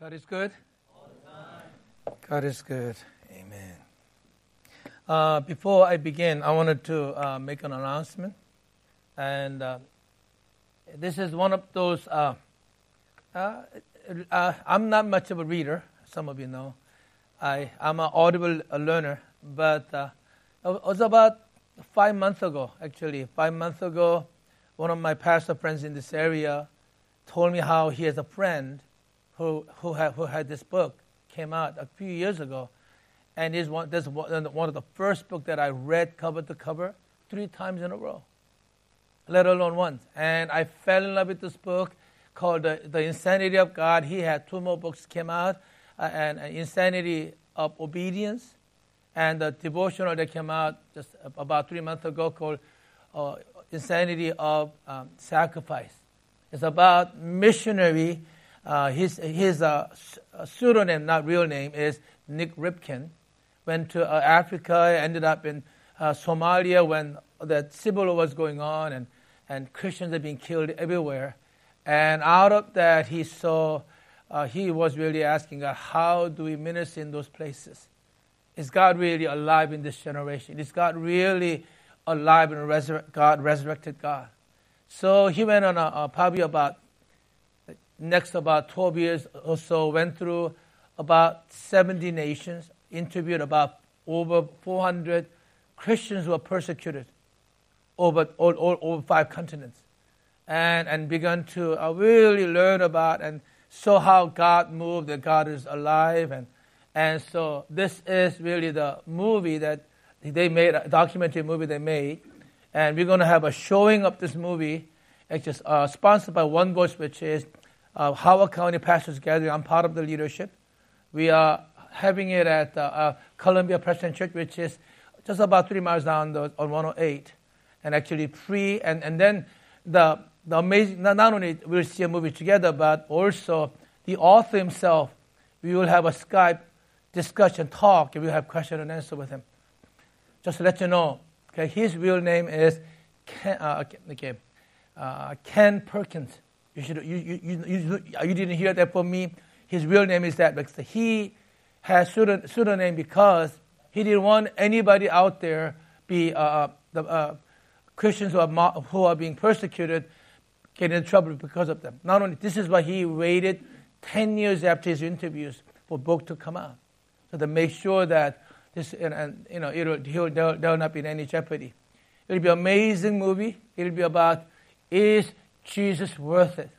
God is good. God is good. Amen. Uh, before I begin, I wanted to uh, make an announcement. And uh, this is one of those. Uh, uh, uh, I'm not much of a reader, some of you know. I, I'm an audible learner, but it was about five months ago, actually. Five months ago, one of my pastor friends in this area told me how he has a friend who, who, had, who had this book, came out a few years ago. And is one, this is one of the first books that I read cover to cover three times in a row, let alone once. And I fell in love with this book called The, the Insanity of God. He had two more books came out, uh, and, and Insanity of Obedience, and the devotional that came out just about three months ago called uh, Insanity of um, Sacrifice. It's about missionary uh, his his uh, pseudonym, not real name, is Nik Ripken. Went to uh, Africa, ended up in uh, Somalia when the civil war was going on, and, and Christians had been killed everywhere. And out of that, he saw, uh, he was really asking God, how do we minister in those places? Is God really alive in this generation? Is God really alive and resurre- God resurrected God? So he went on a, a, probably about next about 12 years or so, went through about 70 nations, interviewed about over 400 Christians who were persecuted over, all, all, over five continents, and, and began to uh, really learn about and saw how God moved, that God is alive. And, and so this is really the movie that they made, a documentary movie they made. And we're going to have a showing of this movie. It's just uh, sponsored by One Voice, which is uh, Howard County Pastors Gathering. I'm part of the leadership. We are having it at uh, uh, Columbia Presbyterian Church, which is just about three miles down the, on 108, and actually free. And, and then the, the amazing, not, not only we'll see a movie together, but also the author himself, we will have a Skype discussion, talk, and we'll have question and answer with him. Just to let you know, okay, his real name is Ken, uh, okay, uh, Ken Perkins. You, should, you, you, you, you didn't hear that from me. His real name is that because he has pseudonym because he didn't want anybody out there be uh, uh, the uh, Christians who are, who are being persecuted get in trouble because of them. Not only this is why he waited 10 years after his interviews for book to come out, so to make sure that this and, and you know it'll, he'll, there will not be in any jeopardy. It'll be an amazing movie. It'll be about is Jesus worth it?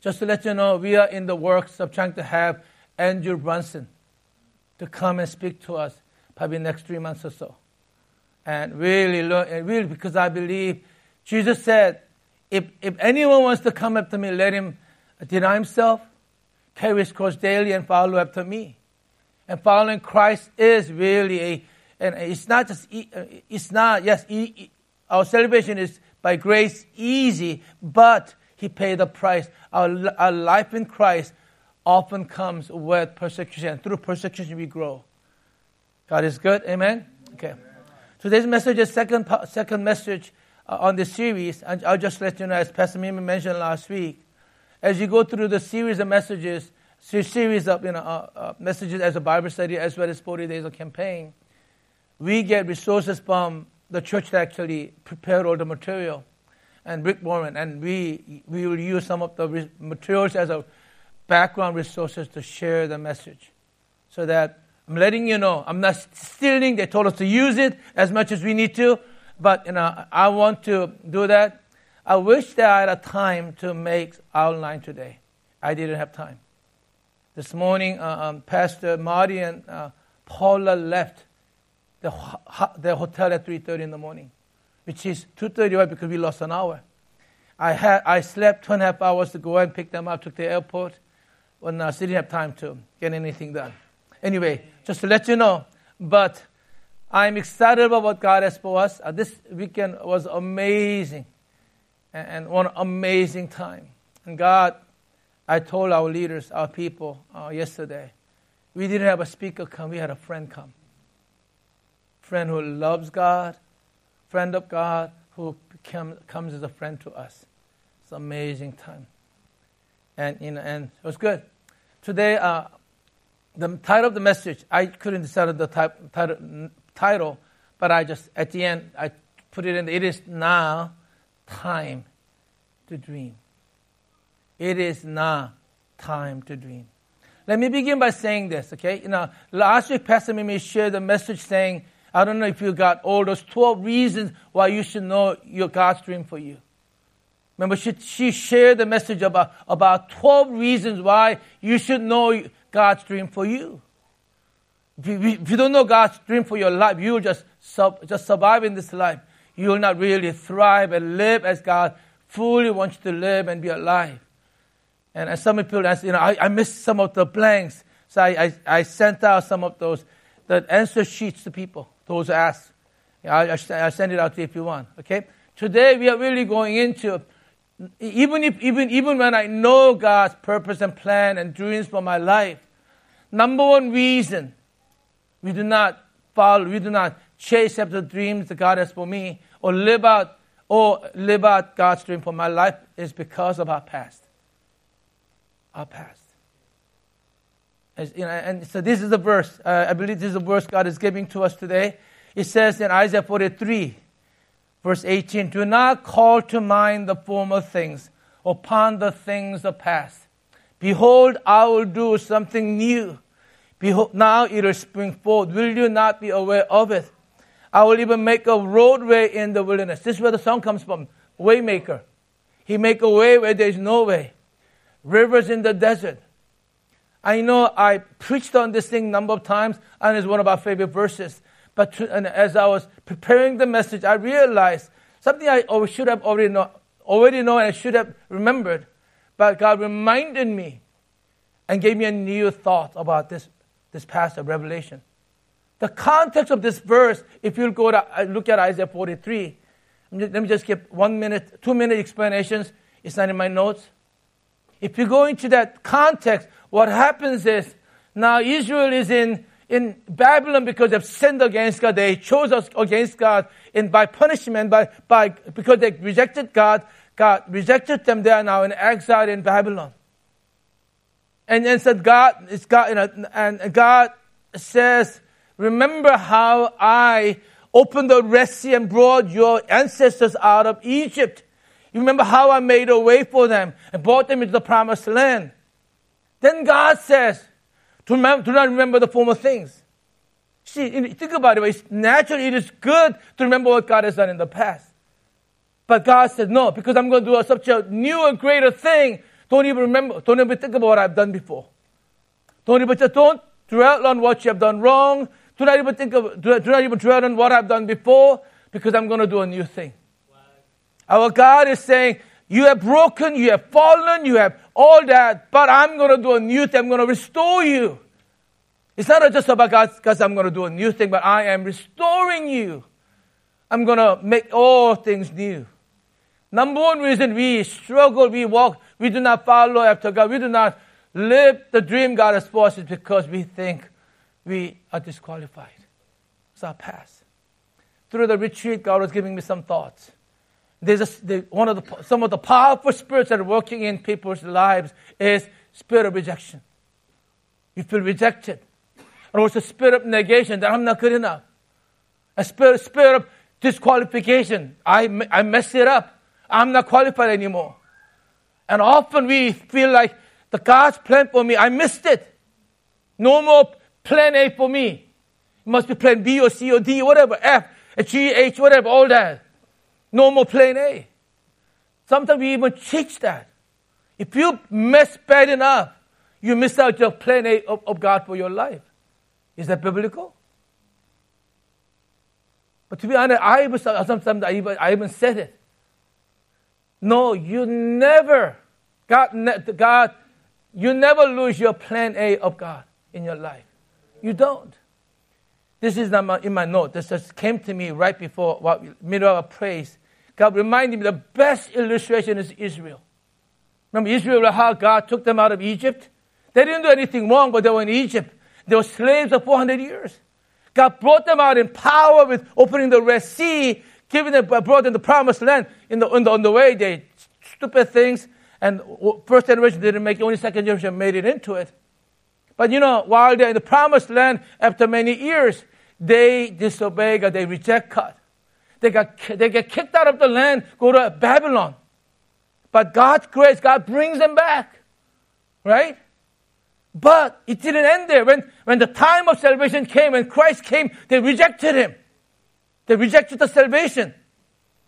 Just to let you know, we are in the works of trying to have Andrew Brunson to come and speak to us probably next three months or so. And really learn, and really because I believe Jesus said, if, if anyone wants to come after me, let him deny himself, carry his cross daily, and follow after me. And following Christ is really a, and it's not just, uh, it's not, yes, our salvation is by grace easy, but he paid the price. Our, our life in Christ often comes with persecution. And Through persecution, we grow. God is good. Amen? Okay. Today's message is second, second message uh, on this series. And I'll just let you know, as Pastor Mimi mentioned last week, as you go through the series of messages, series of you know, uh, uh, messages as a Bible study as well as 40 days of campaign, we get resources from the church actually prepared all the material and Rick Warren, and we, we will use some of the materials as a background resources to share the message. So that I'm letting you know, I'm not stealing. They told us to use it as much as we need to, but you know, I want to do that. I wish that I had a time to make outline today. I didn't have time. This morning, uh, um, Pastor Marty and uh, Paula left the, the hotel at 3.30 in the morning, which is 2.30 because we lost an hour. I, had, I slept two and a half hours to go and pick them up, took the airport, when I didn't have time to get anything done. Anyway, just to let you know, but I'm excited about what God has for us. Uh, this weekend was amazing and, and, one amazing time. And God, I told our leaders, our people uh, yesterday, we didn't have a speaker come, we had a friend come friend who loves God, friend of God who comes as a friend to us. It's an amazing time. And, you know, and it was good. today, uh, the title of the message, I couldn't decide the type, title, title, but I just, at the end, I put it in, it is now time to dream. It is now time to dream. Let me begin by saying this, okay? You know, last week Pastor Mimi shared the message saying, I don't know if you got all those 12 reasons why you should know your God's dream for you. Remember, she, she shared the message about, about 12 reasons why you should know God's dream for you. If you, if you don't know God's dream for your life, you will just, sub, just survive in this life. You will not really thrive and live as God fully wants you to live and be alive. And as some people ask, you know, I, I missed some of the blanks. So I, I, I, sent out some of those the answer sheets to people, those who ask. I, I, I send it out to you if you want. Okay? Today we are really going into even if even even when I know God's purpose and plan and dreams for my life, number one reason we do not follow, we do not chase after the dreams that God has for me, or live out or live out God's dream for my life is because of our past. Our past. As, you know, and so this is the verse. Uh, I believe this is the verse God is giving to us today. It says in Isaiah 43, Verse 18 Do not call to mind the former things or ponder the things of past. Behold, I will do something new. Behold, now it will spring forth. Will you not be aware of it? I will even make a roadway in the wilderness. This is where the song comes from. Waymaker. He make a way where there is no way. Rivers in the desert. I know I preached on this thing a number of times, and it's one of our favorite verses. But to, as I was preparing the message, I realized something I should have already know, already know and I should have remembered. But God reminded me and gave me a new thought about this, this passage of Revelation. The context of this verse, if you'll go to uh, look at Isaiah 43, let me just give one minute, two minute explanations. It's not in my notes. If you go into that context, what happens is now Israel is in in Babylon because they've sinned against God. They chose us against God and by punishment, by, by, because they rejected God, God rejected them. They are now in exile in Babylon. And then said God, it's God, you know, and God says, remember how I opened the Red Sea and brought your ancestors out of Egypt. You remember how I made a way for them and brought them into the promised land. Then God says, do not remember the former things. See, think about it. It's naturally, it is good to remember what God has done in the past. But God said, no, because I'm going to do such a new and greater thing. Don't even remember, don't even think about what I've done before. Don't even, don't dwell on what you have done wrong. Do not even think of, do, do not even dwell on what I've done before, because I'm going to do a new thing. Our God is saying, you have broken, you have fallen, you have all that, but I'm going to do a new thing. I'm going to restore you. It's not just about God because I'm going to do a new thing, but I am restoring you. I'm going to make all things new. Number one reason we struggle, we walk, we do not follow after God, we do not live the dream God has for us is because we think we are disqualified. It's our past. Through the retreat, God was giving me some thoughts. There's a, the, one of the, some of the powerful spirits that are working in people's lives is spirit of rejection. You feel rejected. And also spirit of negation that I'm not good enough. A spirit, spirit of disqualification. I, I messed it up. I'm not qualified anymore. And often we feel like the God's plan for me, I missed it. No more plan A for me. It must be plan B or C or D, whatever, F, G, H, whatever, all that. No more plan A. Sometimes we even teach that. If you mess bad enough, you miss out your plan A of, of God for your life. Is that biblical? But to be honest, I even, sometimes I even, I even said it. No, you never, God, God, you never lose your plan A of God in your life. You don't. This is not in my note. This just came to me right before what middle of praise. God reminded me the best illustration is Israel. Remember Israel, how God took them out of Egypt? They didn't do anything wrong, but they were in Egypt. They were slaves for 400 years. God brought them out in power with opening the Red Sea, giving them, brought them the promised land. In the, in the, on the way, they stupid things, and first generation didn't make it, only second generation made it into it. But you know, while they're in the promised land after many years, they disobey God, they reject God. They, got, they get kicked out of the land, go to Babylon. But God's grace, God brings them back. Right? But it didn't end there. When, when the time of salvation came, when Christ came, they rejected him. They rejected the salvation.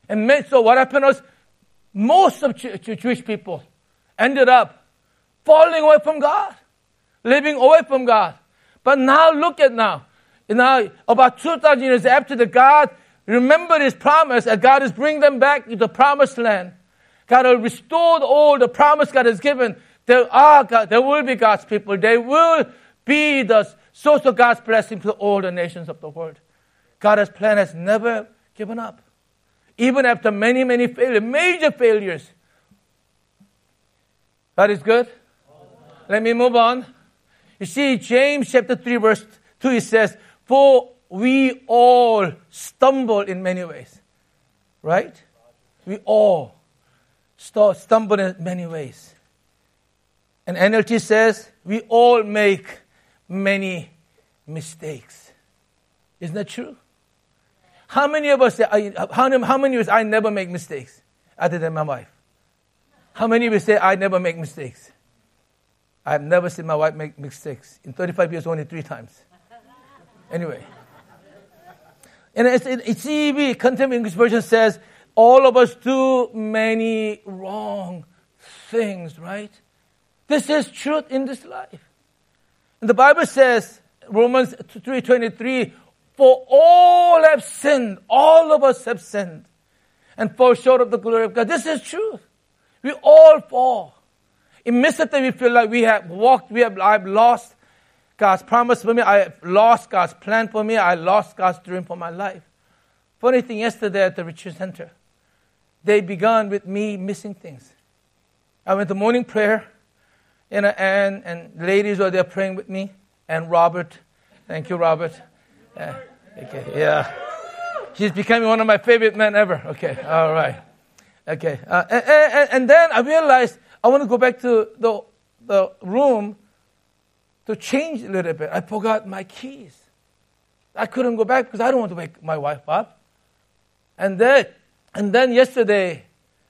And so what happened was most of Jewish people ended up falling away from God, living away from God. But now look at now. Now, about 2,000 years after the God remembered his promise that God is bringing them back to the promised land. God will restore all the promise God has given. There are God, there will be God's people. They will be the source of God's blessing to all the nations of the world. God's plan has never given up. Even after many, many failures, major failures. That is good. Let me move on. You see, James chapter 3, verse 2, it says, For we all stumble in many ways. Right? We all stumble in many ways. And NLT says, we all make many mistakes. Isn't that true? How many of us say, how, how many of us, I never make mistakes other than my wife? How many of you say, I never make mistakes? I've never seen my wife make mistakes. In 35 years, only three times. Anyway. And it's, it's CEV, Contemporary English Version says, all of us do many wrong things, right? This is truth in this life. And the Bible says, Romans 3.23, for all have sinned. All of us have sinned and fall short of the glory of God. This is truth. We all fall. In midst of that, we feel like we have walked, we have, I've lost God's promise for me. I lost God's plan for me. I lost God's dream for my life. Funny thing, yesterday at the retreat center, they began with me missing things. I went to morning prayer, and, and, and ladies were there praying with me, and Robert. Thank you, Robert. Yeah. Okay. Yeah. He's becoming one of my favorite men ever. Okay. All right. Okay. Uh, and, and, and, then I realized I want to go back to the, the room to change a little bit. I forgot my keys. I couldn't go back because I don't want to wake my wife up. And then, and then yesterday,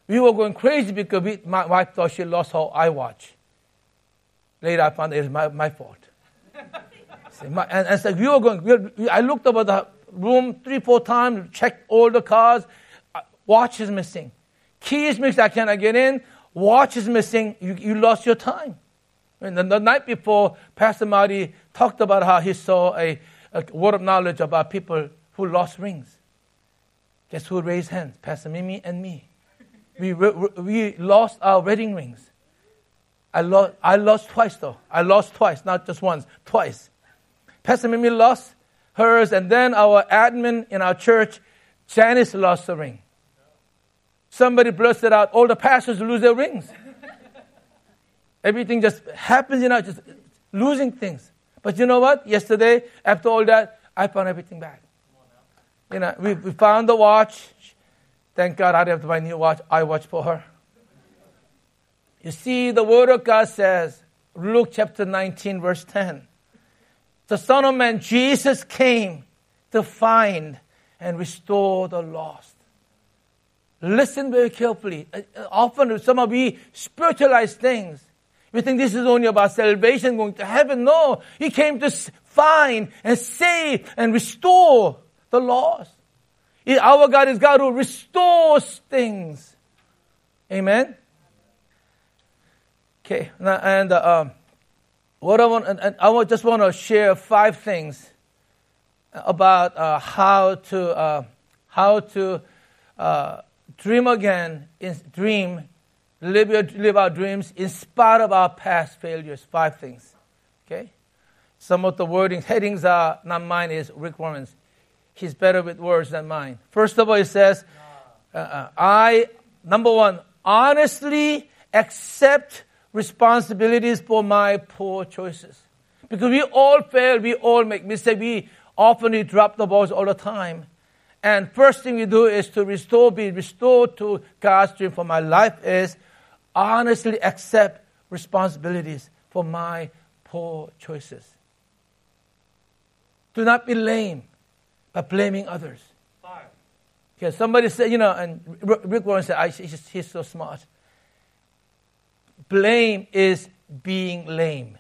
we were going crazy because we, my wife thought she lost her iWatch. Later, I found it was my, my fault. My, and, and so we were going, we were, I looked over the room three, four times, checked all the cars. Uh, watch is missing. Key is missing. I cannot get in. Watch is missing. You, you lost your time. The, the night before, Pastor Marty talked about how he saw a, a word of knowledge about people who lost rings. Guess who raised hands? Pastor Mimi and me. We, we lost our wedding rings. I lost, I lost twice though. I lost twice, not just once, twice. Pastor Mimi lost hers, and then our admin in our church, Janice, lost the ring. Somebody blurted out, all the pastors lose their rings. Everything just happens, you know, just losing things. But you know what? Yesterday, after all that, I found everything back. You know, we, we found the watch. Thank God I didn't have to buy a new watch. I watch for her. You see, the Word of God says, Luke chapter 19, verse 10 the Son of Man, Jesus, came to find and restore the lost. Listen very carefully. Uh, uh, often, some of we spiritualize things. We think this is only about salvation, going to heaven. No, He came to find and save and restore the lost. Our God is God who restores things. Amen. Okay, and uh, um, what I want, and I just want to share five things about uh, how to uh, how to uh, dream again, in, dream, live, your, live our dreams in spite of our past failures. Five things. Okay, some of the wording headings are not mine. Is Rick Warren's. He's better with words than mine. First of all, he says, uh, uh, "I number one honestly accept." responsibilities for my poor choices. Because we all fail, we all make mistakes, we often we drop the balls all the time. And first thing we do is to restore, be restored to God's dream for my life is honestly accept responsibilities for my poor choices. Do not be lame by blaming others. Okay, somebody said, you know, and Rick Warren said, he's, he's so smart. Blame is being lame.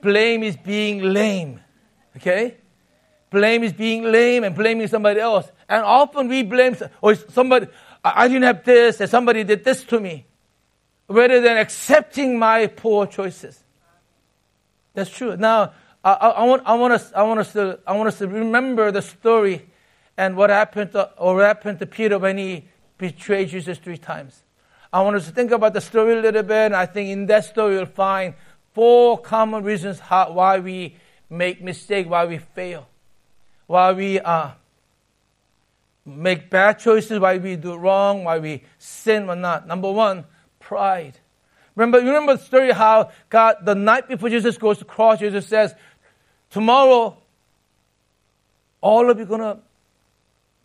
Blame is being lame. Okay? Blame is being lame and blaming somebody else. And often we blame, or somebody, I didn't have this, and somebody did this to me. Rather than accepting my poor choices. That's true. Now, I, I, want, I, want us, I, want us to, I want us to remember the story and what happened to, or happened to Peter when he betrayed Jesus three times. I want us to think about the story a little bit, and I think in that story you'll find four common reasons how, why we make mistakes, why we fail, why we uh, make bad choices, why we do wrong, why we sin or not. Number one, pride. Remember, you remember the story how God, the night before Jesus goes to cross, Jesus says, Tomorrow, all of you to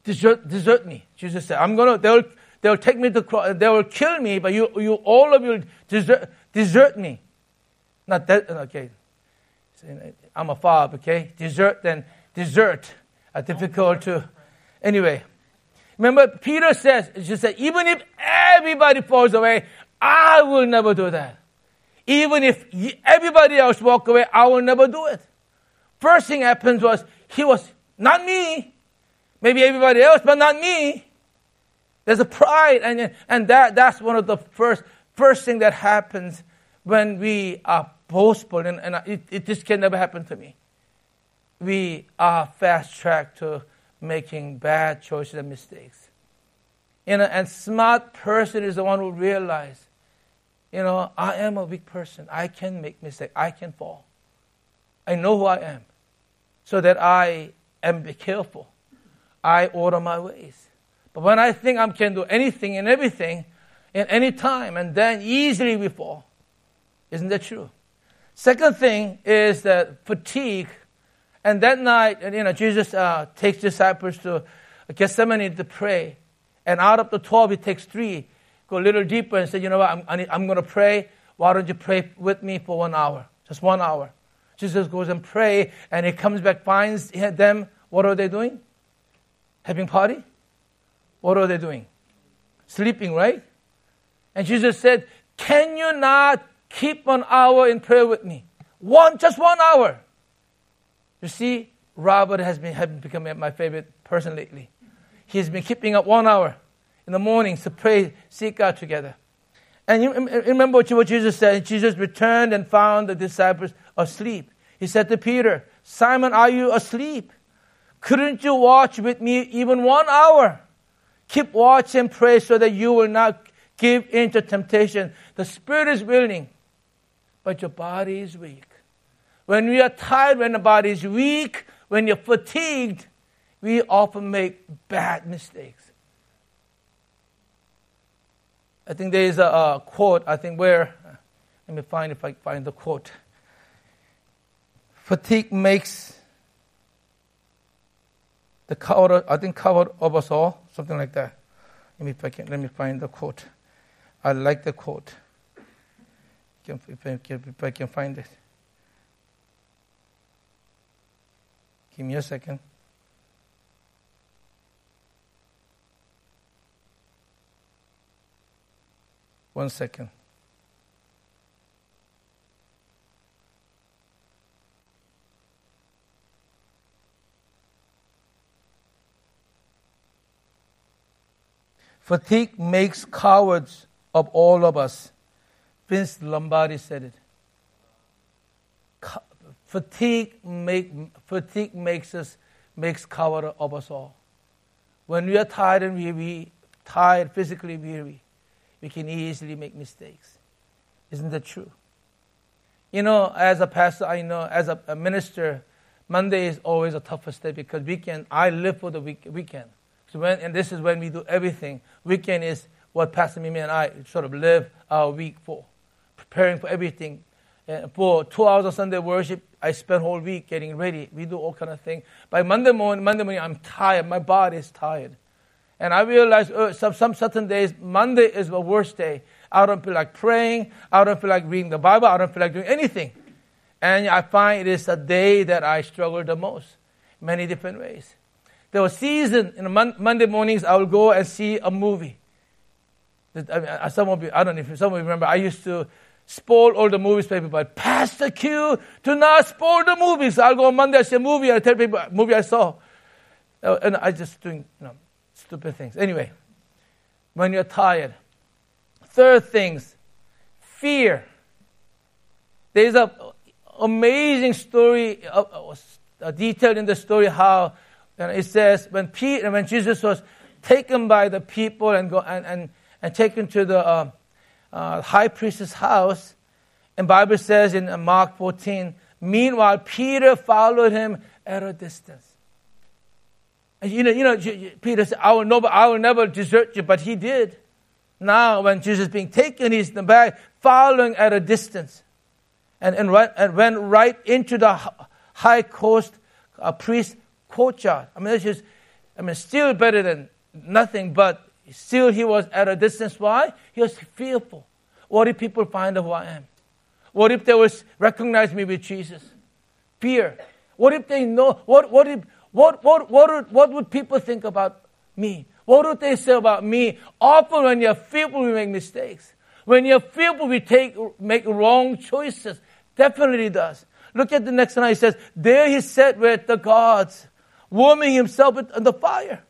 desert, desert me. Jesus said, I'm to, they'll, they'll take me to cross, they will kill me, but you, you, all of you desert, desert me. Not that, okay. I'm a father, okay? Desert, then desert. are difficult to, anyway. Remember, Peter says, just said, even if everybody falls away, I will never do that. Even if everybody else walk away, I will never do it. First thing happens was, he was, not me. Maybe everybody else, but not me. There's a pride, and, and that, that's one of the first, first thing that happens when we are boastful, and, and it, it just can never happen to me. We are fast tracked to making bad choices and mistakes. You know, and smart person is the one who realize, you know, I am a weak person. I can make mistakes. I can fall. I know who I am, so that I am be careful I order my ways. But when I think I can do anything and everything in any time, and then easily we fall. Isn't that true? Second thing is that fatigue. And that night, you know, Jesus uh, takes disciples to Gethsemane to pray. And out of the 12, he takes three, go a little deeper and say, you know what, I'm, I'm going to pray. Why don't you pray with me for one hour? Just one hour. Jesus goes and pray, and he comes back, finds them. What are they doing? Having party? What are they doing? Sleeping, right? And Jesus said, Can you not keep one hour in prayer with me? One, just one hour. You see, Robert has been has become my favorite person lately. He's been keeping up one hour in the mornings to pray, seek God together. And you remember what Jesus said? Jesus returned and found the disciples asleep. He said to Peter, Simon, are you asleep? Couldn't you watch with me even one hour? Keep watch and pray so that you will not give in to temptation. The spirit is willing, but your body is weak. When we are tired, when the body is weak, when you're fatigued, we often make bad mistakes. I think there is a, a quote, I think where, let me find if I find the quote. Fatigue makes the cover, I think cover of us all, something like that. Let me, I can, let me find the quote. I like the quote. If I can find it. Give me a second. One second. Fatigue makes cowards of all of us. Vince Lombardi said it. Fatigue, make, fatigue makes us makes coward of us all. When we are tired and we, weary, tired, physically weary, we can easily make mistakes. Isn't that true? You know, as a pastor, I know, as a, a minister, Monday is always a toughest day because weekend, I live for the week, weekend. So when, and this is when we do everything. Weekend is what Pastor Mimi and I sort of live our week for, preparing for everything. For two hours of Sunday worship, I spend whole week getting ready. We do all kind of things. By Monday morning, Monday morning, I'm tired. My body is tired. And I realize uh, some, some certain days, Monday is the worst day. I don't feel like praying. I don't feel like reading the Bible. I don't feel like doing anything. And I find it is a day that I struggle the most, many different ways. There was season in mon- Monday mornings I would go and see a movie. I mean, some of you, I don't know if some of you remember, I used to spoil all the movies people, but Pastor Q, do not spoil the movies. I'll go on Monday, I see a movie, I tell people movie I saw. Uh, and I just doing, you know, stupid things. Anyway, when you're tired. Third things, fear. There's a amazing story, uh, detailed in the story how it says when Peter, when Jesus was taken by the people and go and, and, and taken to the uh, uh, high priest's house, and Bible says in Mark 14, meanwhile Peter followed him at a distance. And you know, you know, Peter said, "I will never, I will never desert you," but he did. Now, when Jesus is being taken, he's in the back, following at a distance, and and, right, and went right into the high coast uh, priest courtyard. I mean, it's just, I mean, still better than nothing, but still he was at a distance. Why? He was fearful. What if people find out who I am? What if they was recognize me with Jesus? Fear. What if they know? What, what, if, what, what, what, would, what would people think about me? What would they say about me? Often when you're fearful, we make mistakes. When you're fearful, we take, make wrong choices. Definitely does. Look at the next one. He says, There he sat with the gods warming himself in the fire.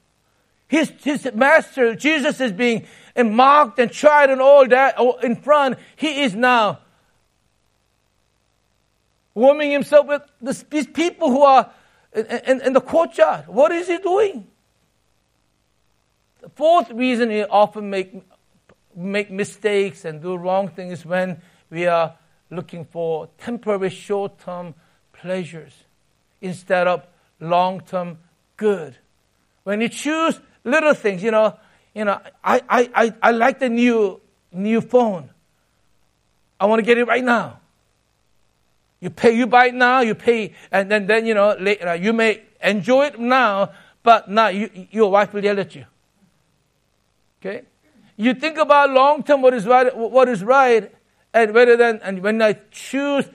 His, his master, Jesus, is being mocked and tried and all that in front. He is now warming himself with these people who are in, in, in the courtyard. What is he doing? The fourth reason he often make, make mistakes and do wrong things when we are looking for temporary short-term pleasures instead of long term good. When you choose little things, you know, you know, I, I, I, I like the new new phone. I want to get it right now. You pay, you buy it now, you pay, and then, then you know, later, you may enjoy it now, but now you, your wife will yell at you. Okay? You think about long term what is right, what is right, and rather than, and when I choose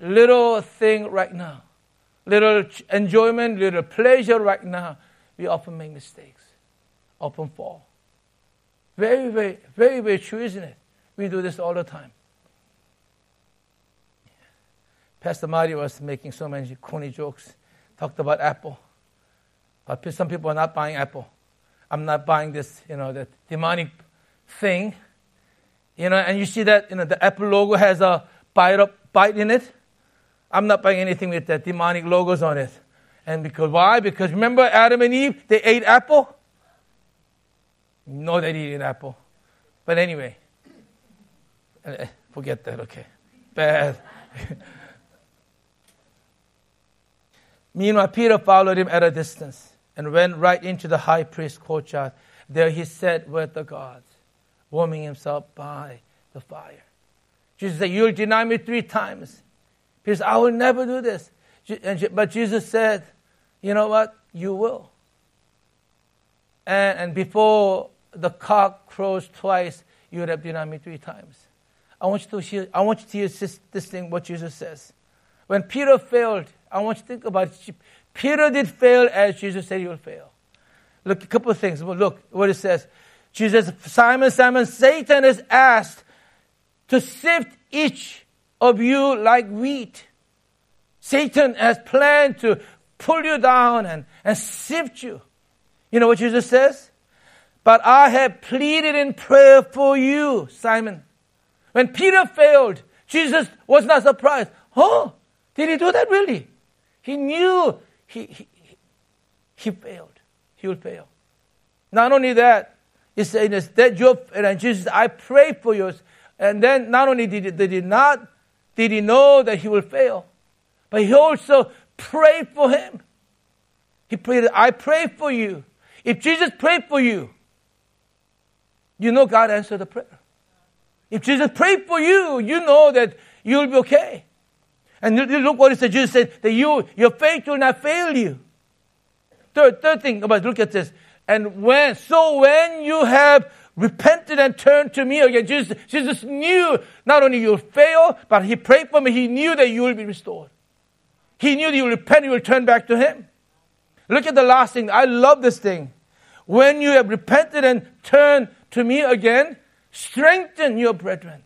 little thing right now little enjoyment, little pleasure right now, we often make mistakes, often fall. Very, very, very, very true, isn't it? We do this all the time. Pastor Mario was making so many corny jokes, talked about Apple. But some people are not buying Apple. I'm not buying this, you know, that demonic thing. You know, and you see that, you know, the Apple logo has a bite up bite in it. I'm not buying anything with that demonic logos on it. And because why? Because remember Adam and Eve, they ate apple? No, they didn't apple. But anyway, eh, forget that, okay. Bad. Meanwhile, Peter followed him at a distance and went right into the high priest's courtyard. There he sat with the gods, warming himself by the fire. Jesus said, You'll deny me three times. Peter said, I will never do this. But Jesus said, You know what? You will. And before the cock crows twice, you would have denied me three times. I want you to hear, I want you to hear this, this thing, what Jesus says. When Peter failed, I want you to think about it. Peter did fail as Jesus said he would fail. Look, a couple of things. Well, Look what it says. Jesus, Simon, Simon, Satan is asked to sift each of you like wheat. Satan has planned to pull you down and, and sift you. You know what Jesus says? But I have pleaded in prayer for you, Simon. When Peter failed, Jesus was not surprised. Oh, did he do that really? He knew he, he, he failed. He will fail. Not only that, he said, that your, and Jesus, I pray for you. And then not only did he, did he not did he know that he will fail? But he also prayed for him. He prayed, I pray for you. If Jesus prayed for you, you know God answered the prayer. If Jesus prayed for you, you know that you'll be okay. And look what it said. Jesus said that you, your faith will not fail you. Third, third thing about look at this. And when so when you have repented and turned to me again. Jesus, Jesus knew not only you'll fail, but he prayed for me. He knew that you will be restored. He knew that you will repent, you will turn back to him. Look at the last thing. I love this thing. When you have repented and turned to me again, strengthen your brethren.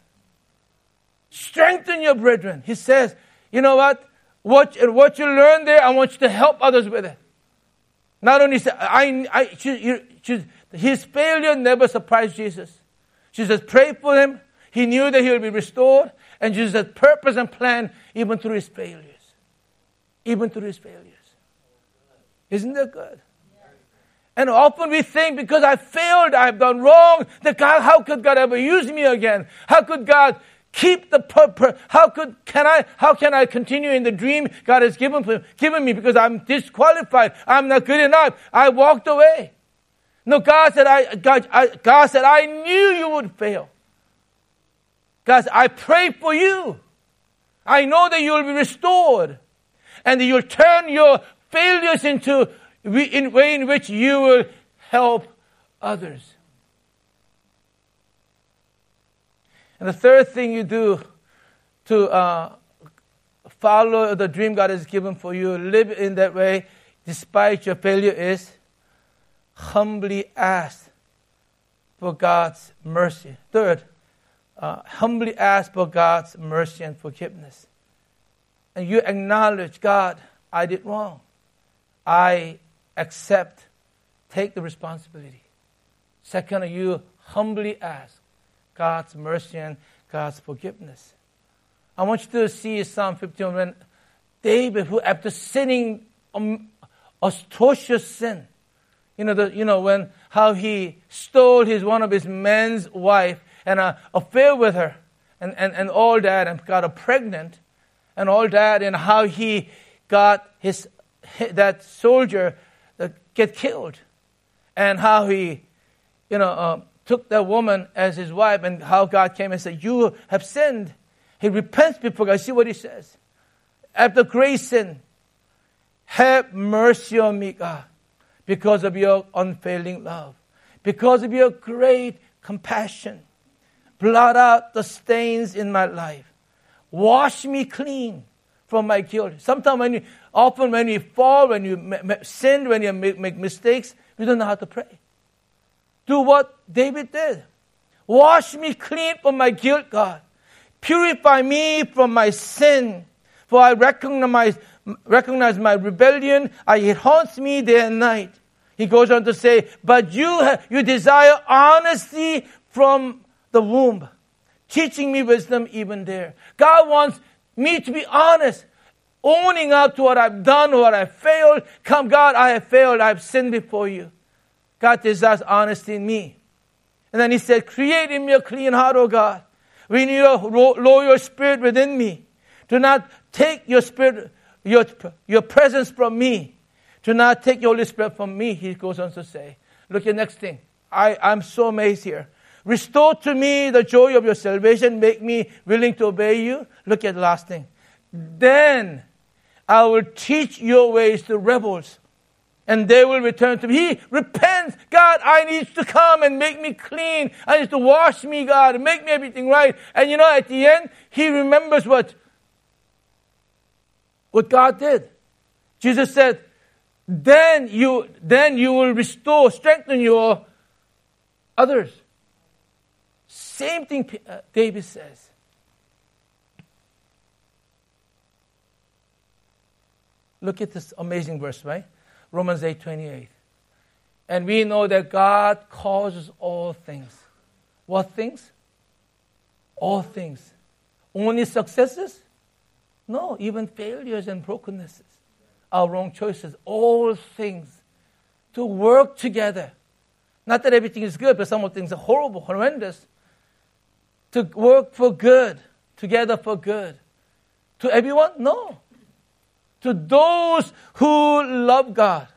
Strengthen your brethren. He says, you know what? What, what you learn there, I want you to help others with it. Not only say, I, I, she, she, his failure never surprised Jesus. Jesus says, pray for him. He knew that he would be restored. And Jesus had purpose and plan even through his failures. Even through his failures. Isn't that good? And often we think because I failed, I've done wrong, that God, how could God ever use me again? How could God keep the purpose? How could, can I, how can I continue in the dream God has given, given me because I'm disqualified? I'm not good enough. I walked away. No, God said, I, God, I, God said, I knew you would fail. God said, I pray for you. I know that you will be restored and that you'll turn your failures into in way in which you will help others. And the third thing you do to uh, follow the dream God has given for you, live in that way despite your failure, is humbly ask for God's mercy. Third, uh, humbly ask for God's mercy and forgiveness. And you acknowledge, God, I did wrong. I accept, take the responsibility. Second, you humbly ask God's mercy and God's forgiveness. I want you to see Psalm 51 when David, who after sinning um, atrocious sin, you know, the, you know, when how he stole his one of his men's wife and a affair with her and, and, and all that and got her pregnant and all that and how he got his that soldier get killed, and how he, you know, uh, took that woman as his wife, and how God came and said, "You have sinned." He repents before God. See what he says. After great sin, have mercy on me, God, because of your unfailing love, because of your great compassion. Blot out the stains in my life. Wash me clean from my guilt. Sometimes when you, often when you fall, when you sin, when you make, make mistakes, we don't know how to pray. Do what David did. Wash me clean from my guilt, God. Purify me from my sin. For I recognize, recognize my rebellion. I, it haunts me day and night. He goes on to say, but you, you desire honesty from the womb, teaching me wisdom even there. God wants me to be honest, owning up to what I've done, what I've failed. Come, God, I have failed. I've sinned before you. God desires honesty in me. And then he said, Create in me a clean heart, O God. Renew a loyal spirit within me. Do not take your spirit, your, your presence from me. Do not take your Holy Spirit from me, he goes on to say. Look at the next thing. I, I'm so amazed here. Restore to me the joy of your salvation. Make me willing to obey you. Look at the last thing. Then I will teach your ways to rebels, and they will return to me. He repents. God, I need to come and make me clean. I need to wash me, God, and make me everything right. And you know, at the end, he remembers what, what God did. Jesus said, then you, then you will restore, strengthen your others. Same thing uh, David says. Look at this amazing verse, right? Romans 8 28. And we know that God causes all things. What things? All things. Only successes? No, even failures and brokennesses, our wrong choices, all things to work together. Not that everything is good, but some of things are horrible, horrendous to work for good, together for good. To everyone? No. To those who love God,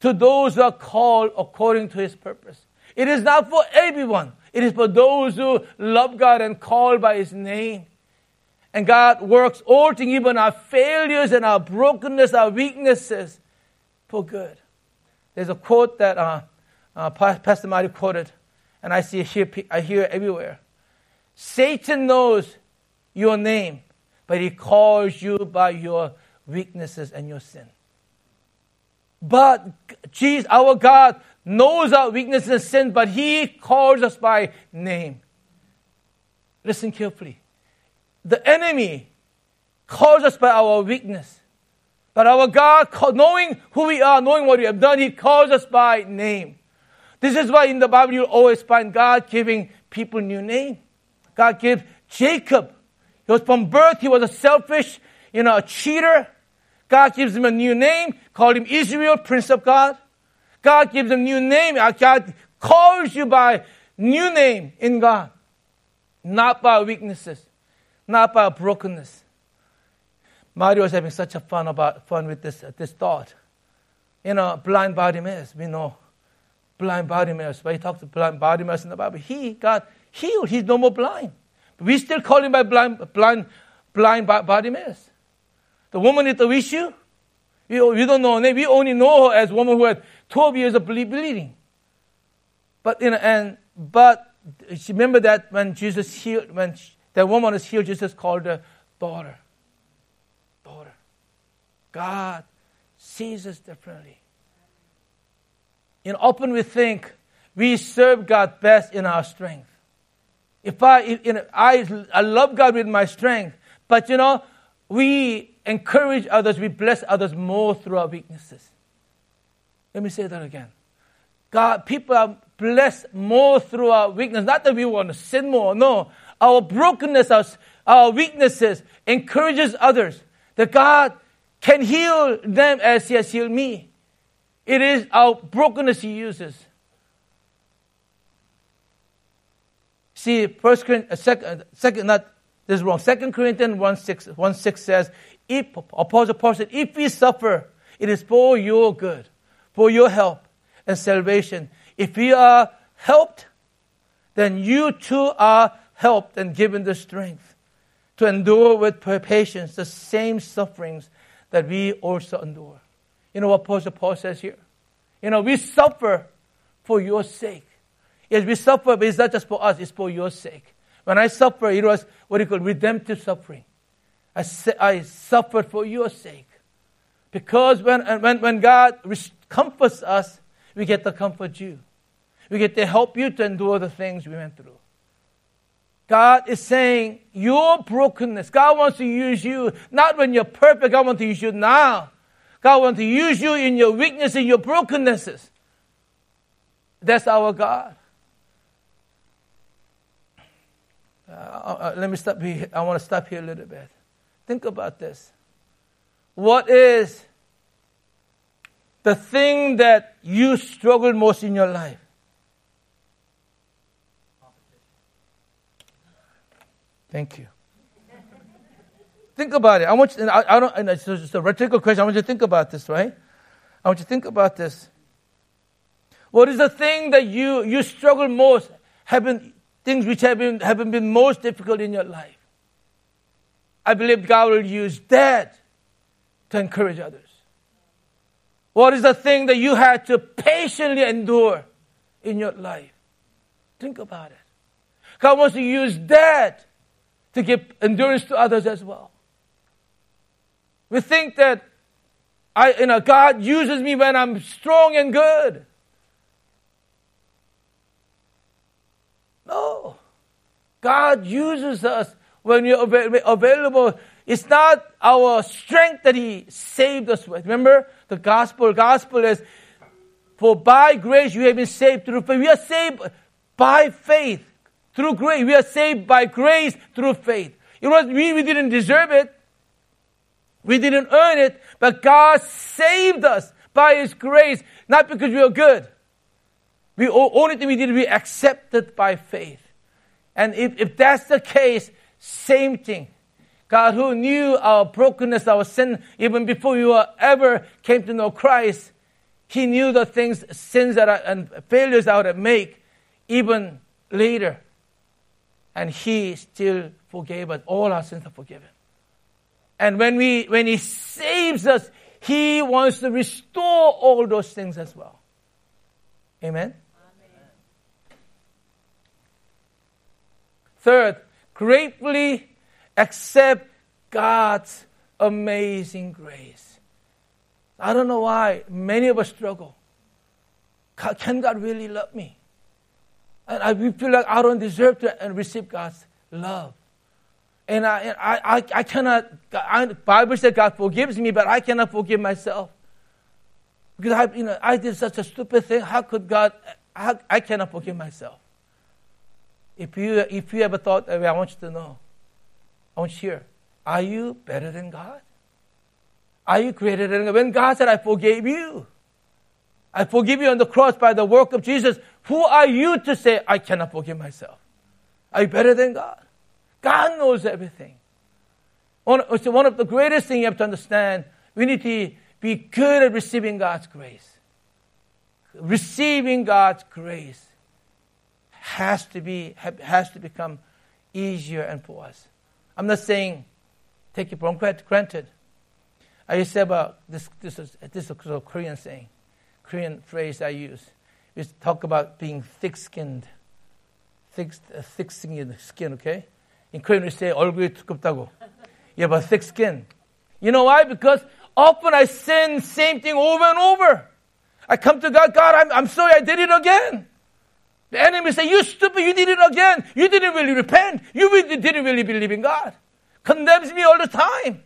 to those who are called according to His purpose. It is not for everyone. It is for those who love God and called by His name. And God works all things, even our failures and our brokenness, our weaknesses, for good. There's a quote that uh, uh, Pastor Marty quoted and I see it here, I hear it everywhere. Satan knows your name, but he calls you by your weaknesses and your sin. But Jesus, our God, knows our weaknesses and sin, but he calls us by name. Listen carefully. The enemy calls us by our weakness. But our God, knowing who we are, knowing what we have done, He calls us by name. This is why in the Bible you always find God giving people new name. God gave Jacob. He was from birth, he was a selfish, you know, a cheater. God gives him a new name, called him Israel, Prince of God. God gives him a new name. Uh, God calls you by new name in God. Not by weaknesses, not by brokenness. Mario was having such a fun about fun with this, this thought. You know, blind Bartimaeus, we know blind Bartimaeus. When he talks to blind Bartimaeus in the Bible, he got healed. He's no more blind. We still call him by blind, blind, blind Bartimaeus. The woman with the issue, we, we don't know her name. We only know her as a woman who had 12 years of bleeding. But, you know, and, but remember that when Jesus healed, when that woman was healed, Jesus called her daughter. daughter. God sees us differently. And often we think we serve God best in our strength. If I, you know, I, I love God with my strength, but you know, we encourage others, we bless others more through our weaknesses. Let me say that again. God, people are blessed more through our weakness. Not that we want to sin more, no. Our brokenness, our, our weaknesses encourages others. That God can heal them as He has healed me. It is our brokenness He uses. See, First Corinthians, uh, second, second, not this is wrong. Second Corinthians 1 6, 1 6 says, if, Apostle Paul said, if we suffer, it is for your good, for your help and salvation. If we are helped, then you too are helped and given the strength to endure with patience the same sufferings that we also endure. You know what Apostle Paul says here? You know, we suffer for your sake. Yes, we suffer, but it's not just for us, it's for your sake. When I suffer, it was what you call redemptive suffering. I, I suffered for your sake. Because when, when, when God comforts us, we get to comfort you. We get to help you to endure the things we went through. God is saying your brokenness, God wants to use you not when you're perfect, God wants to use you now. God wants to use you in your weakness, in your brokennesses. That's our God. Uh, uh, let me stop here. I want to stop here a little bit. Think about this. What is the thing that you struggle most in your life? Thank you. think about it. I want you, I, I don't, and it's just a rhetorical question. I want you to think about this, right? I want you to think about this. What is the thing that you, you struggle most, have been, things which have been, have been most difficult in your life? I believe God will use that to encourage others. What is the thing that you had to patiently endure in your life? Think about it. God wants to use that to give endurance to others as well. We think that I, you know, God uses me when I'm strong and good. No. God uses us when we're available. It's not our strength that He saved us with. Remember the gospel? Gospel is for by grace you have been saved through faith. We are saved by faith through grace. We are saved by grace through faith. It was we, we didn't deserve it. We didn't earn it, but God saved us by His grace, not because we were good. We only thing we did, we accepted by faith. And if, if that's the case, same thing. God who knew our brokenness, our sin, even before we were ever came to know Christ, He knew the things, sins that I, and failures I would make even later and He still forgave us. All our sins are forgiven. And when, we, when He saves us, He wants to restore all those things as well. Amen. Third, gratefully accept God's amazing grace. I don't know why many of us struggle. Can God really love me? And I feel like I don't deserve to and receive God's love. And I, I, I, I cannot, I, Bible says God forgives me, but I cannot forgive myself. Because I, you know, I did such a stupid thing. How could God, uh, how, I cannot forgive myself. If you, if you ever thought that way, I want you to know. I want you to hear. Are you better than God? Are you greater than God? When God said, I forgave you, I forgive you on the cross by the work of Jesus, who are you to say, I cannot forgive myself? Are you better than God? God knows everything. One, one of the greatest things you have to understand, we need to be good at receiving God's grace. Receiving God's grace has to be has to become easier and for us. I'm not saying take it for granted. I used to say about this. This is this is a Korean saying, Korean phrase I use. We talk about being thick-skinned, thick, uh, thick-skinned skin. Okay, in Korean we say 얼굴이 두껍다고. You have a thick skin. You know why? Because often I sin same thing over and over. I come to God, God, I'm, I'm sorry I did it again. The enemy say, you stupid, you did it again. You didn't really repent. You didn't really believe in God. Condemns me all the time.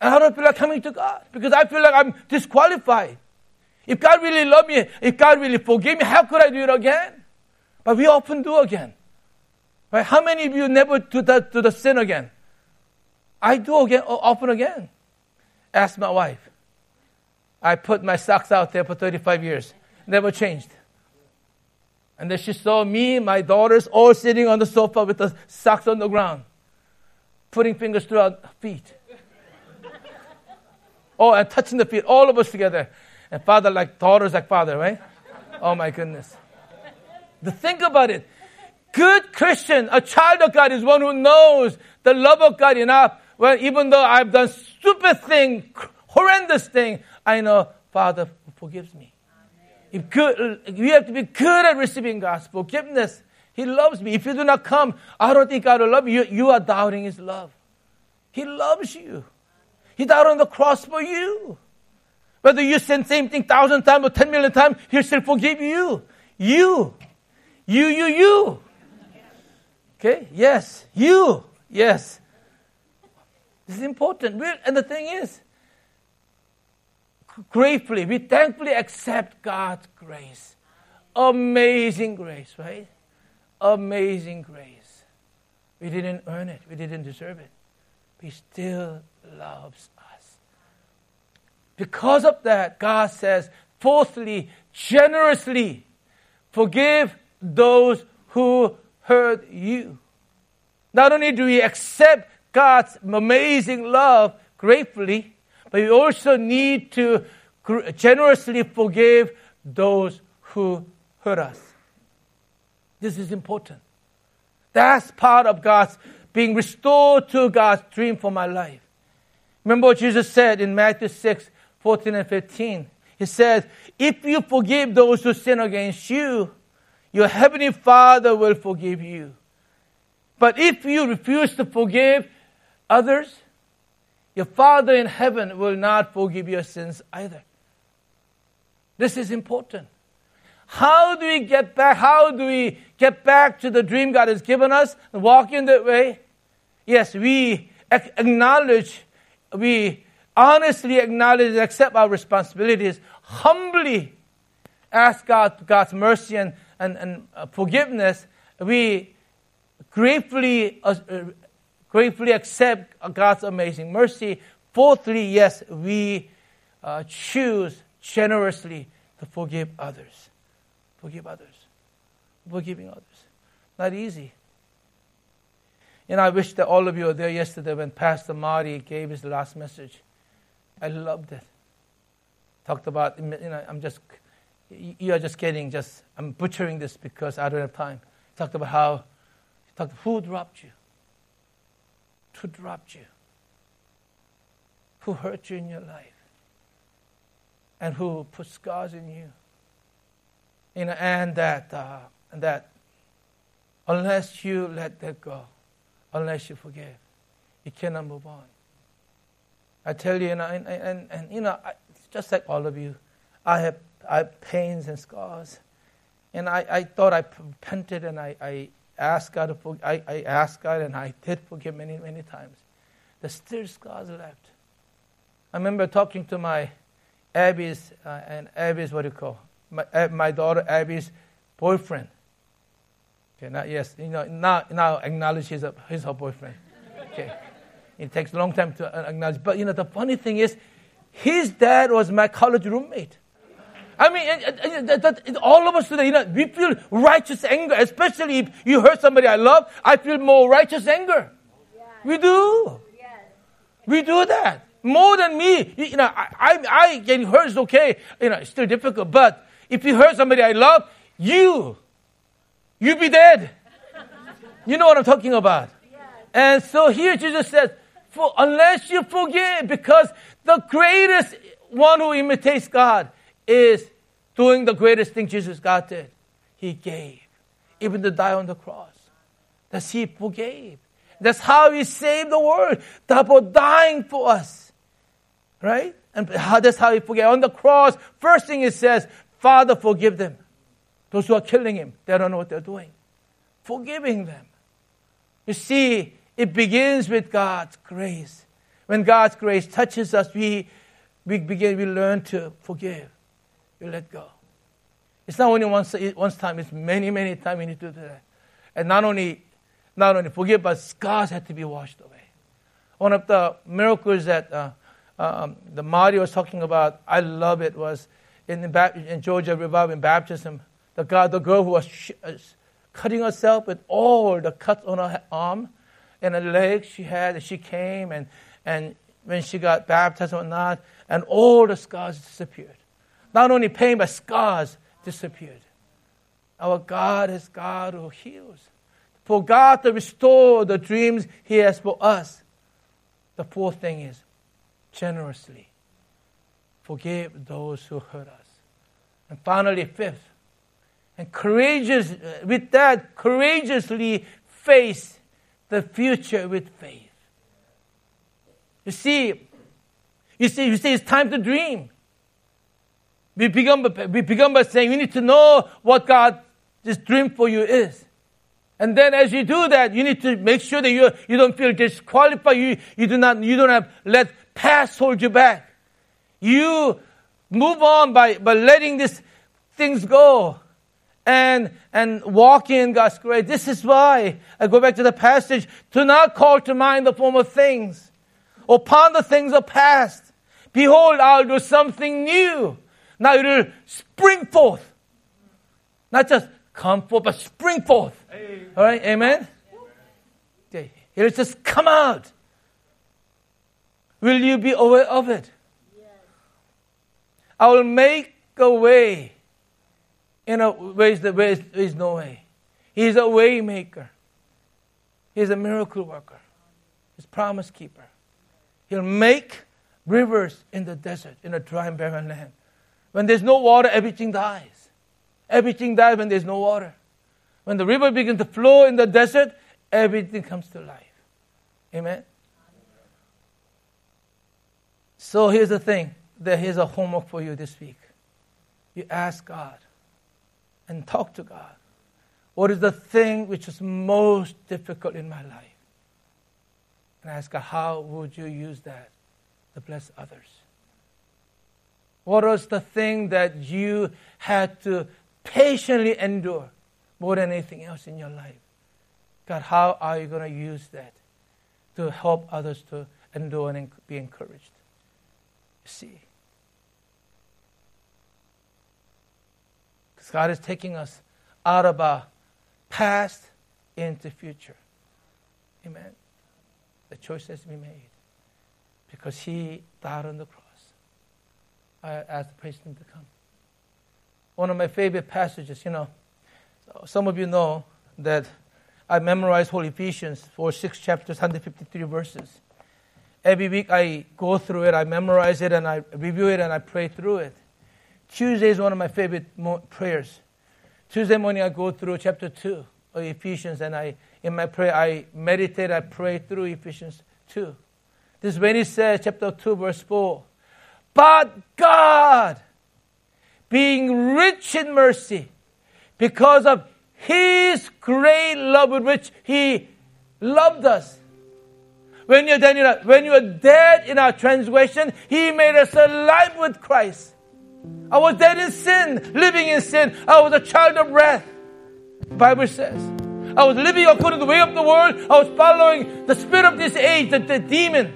And I don't feel like coming to God because I feel like I'm disqualified. If God really loved me, if God really forgave me, how could I do it again? But we often do again. Right? How many of you never do the, do the sin again? I do again, often again. Ask my wife. I put my socks out there for 35 years. Never changed. And then she saw me, my daughters, all sitting on the sofa with the socks on the ground, putting fingers through our feet. oh, and touching the feet, all of us together. And father like daughters like father, right? Oh my goodness. To think about it. Good Christian, a child of God is one who knows the love of God enough. Well, even though I've done stupid thing, horrendous thing, I know Father forgives me. We have to be good at receiving God's forgiveness. He loves me. If you do not come, I don't think God will love you. You are doubting His love. He loves you. He died on the cross for you. Whether you sin the same thing thousand times or ten million times, He'll still forgive you. You. You, you, you. Okay? Yes. You. Yes. This is important. And the thing is, gratefully, we thankfully accept God's grace. Amazing grace, right? Amazing grace. We didn't earn it, we didn't deserve it. He still loves us. Because of that, God says, fourthly, generously forgive those who hurt you. Not only do we accept God's amazing love gratefully, but we also need to generously forgive those who hurt us. This is important. That's part of God's being restored to God's dream for my life. Remember what Jesus said in Matthew 6 14 and 15. He said, If you forgive those who sin against you, your heavenly Father will forgive you. But if you refuse to forgive others, your Father in heaven will not forgive your sins either. This is important. How do we get back? How do we get back to the dream God has given us and walk in that way? Yes, we acknowledge, we honestly acknowledge and accept our responsibilities, humbly ask God God's mercy and, and, and uh, forgiveness. We gratefully uh, gratefully accept God's amazing mercy. Fourthly, yes, we uh, choose generously to forgive others. Forgive others. Forgiving others. Not easy. And I wish that all of you were there yesterday when Pastor Marty gave his last message. I loved it. Talked about, you know, I'm just, you are just getting, just, I'm butchering this because I don't have time. Talked about how, talked, who dropped you? Who dropped you, who hurt you in your life, and who put scars in you. You know, and that, uh, that unless you let that go, unless you forgive, you cannot move on. I tell you, and, and, and, and you know, I, just like all of you, I have, I have pains and scars. And I, I thought I repented and I, I asked God to. I, I asked God and I did forgive many, many times. There's still scars left. I remember talking to my Abby's, uh, and Abby's, what do you call my, uh, my daughter Abby's boyfriend. Okay, not yes, you know, now, now acknowledge he's, a, he's her boyfriend. Okay. It takes a long time to acknowledge. But you know, the funny thing is, his dad was my college roommate. I mean, that, that, all of us today, you know, we feel righteous anger, especially if you hurt somebody I love. I feel more righteous anger. Yes. We do. Yes. We do that more than me. You know, I, I, I getting hurt is okay. You know, it's still difficult. But if you hurt somebody I love, you, you be dead. You know what I'm talking about. Yes. And so here Jesus says, for unless you forgive, because the greatest one who imitates God is doing the greatest thing Jesus God did. He gave, even to die on the cross. That's He forgave. That's how He saved the world, double dying for us. Right? And how, that's how He forgave. On the cross, first thing He says, Father, forgive them. Those who are killing Him, they don't know what they're doing. Forgiving them. You see, it begins with God's grace. When God's grace touches us, we, we begin, we learn to forgive. We let go. It's not only once, once time, it's many, many times we need to do that. And not only, not only forgive, but scars have to be washed away. One of the miracles that uh, um, the Mario was talking about, I love it, was in, the, in Georgia revival in baptism, the, girl, the girl who was sh- uh, cutting herself with all the cuts on her arm and her legs she had, and she came and, and when she got baptized or not, and all the scars disappeared. Not only pain, but scars disappeared. Our God is God who heals. For God to restore the dreams He has for us, the fourth thing is generously forgive those who hurt us. And finally, fifth, and courageous, with that, courageously face the future with faith. You see, you see, you see, it's time to dream. We begin, we begin by saying you need to know what God's dream for you is. And then as you do that, you need to make sure that you, you don't feel disqualified. You, you do not, you don't have let past hold you back. You move on by, by letting these things go and, and walk in God's grace. This is why I go back to the passage. Do not call to mind the former things upon the things of past. Behold, I'll do something new. Now it will spring forth. Not just come forth, but spring forth. All right, amen? It'll just come out. Will you be aware of it? I will make a way in a ways that there is no way. He's a way maker. He's a miracle worker. He's promise keeper. He'll make rivers in the desert, in a dry and barren land. When there's no water, everything dies. Everything dies when there's no water. When the river begins to flow in the desert, everything comes to life. Amen? So here's the thing. There here's a homework for you this week. You ask God and talk to God. What is the thing which is most difficult in my life? And ask God, how would you use that to bless others? What was the thing that you had to patiently endure more than anything else in your life? God, how are you going to use that to help others to endure and be encouraged? You See. Because God is taking us out of our past into future. Amen. The choice has to be made. Because He died on the cross. I asked the president to come. One of my favorite passages, you know, some of you know that I memorized whole Ephesians for six chapters, 153 verses. Every week I go through it, I memorize it, and I review it, and I pray through it. Tuesday is one of my favorite mo- prayers. Tuesday morning I go through chapter 2. of Ephesians, and I in my prayer I meditate, I pray through Ephesians 2. This is when he says, chapter 2, verse 4. But God, being rich in mercy, because of his great love with which he loved us. When you're dead in our, when you are dead in our transgression, he made us alive with Christ. I was dead in sin, living in sin. I was a child of wrath. The Bible says. I was living according to the way of the world. I was following the spirit of this age, the, the demons.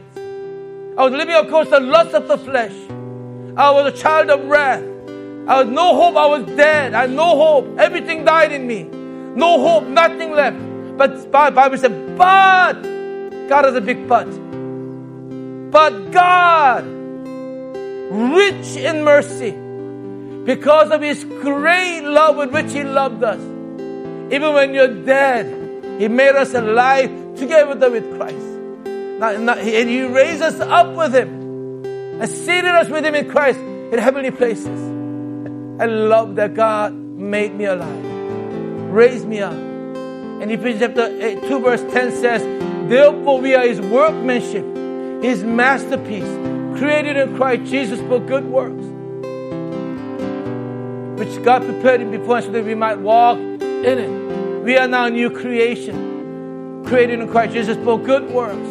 I was living according to the lust of the flesh. I was a child of wrath. I had no hope. I was dead. I had no hope. Everything died in me. No hope. Nothing left. But Bible said, but God has a big but. But God, rich in mercy, because of His great love with which He loved us, even when you're dead, He made us alive together with Christ. and He raised us up with Him and seated us with Him in Christ in heavenly places. I love that God made me alive, raised me up. And Ephesians chapter 8, 2 verse 10 says, Therefore we are His workmanship, His masterpiece, created in Christ Jesus for good works, which God prepared Him before so that we might walk in it. We are now a new creation, created in Christ Jesus for good works.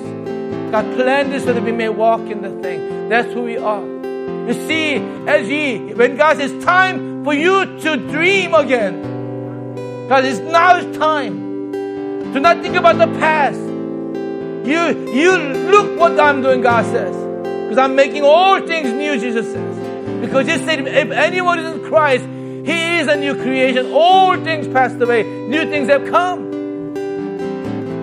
God planned this so that we may walk in the thing. That's who we are. You see, as ye, when God says, time for you to dream again. God it's now it's time. Do not think about the past. You, you look what I'm doing, God says. Because I'm making all things new, Jesus says. Because He said, if anyone is in Christ, he is a new creation. All things passed away. New things have come.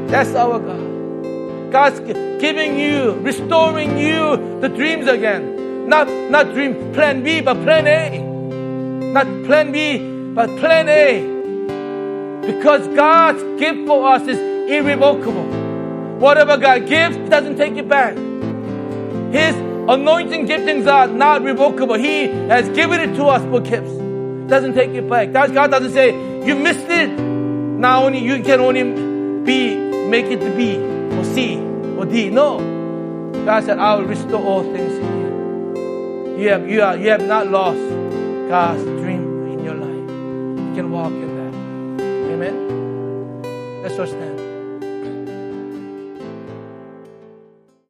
That's our God. God's giving you, restoring you the dreams again. Not, not dream plan B, but plan A. Not plan B, but plan A. Because God's gift for us is irrevocable. Whatever God gives, He doesn't take it back. His anointing giftings are not revocable. He has given it to us for gifts doesn't take it back. God doesn't say, you missed it. Now only you can only be, make it to B or C No. God said, I will restore all things in you. You have, you, are, you have not lost God's dream in your life. You can walk in that. Amen. Let's all stand.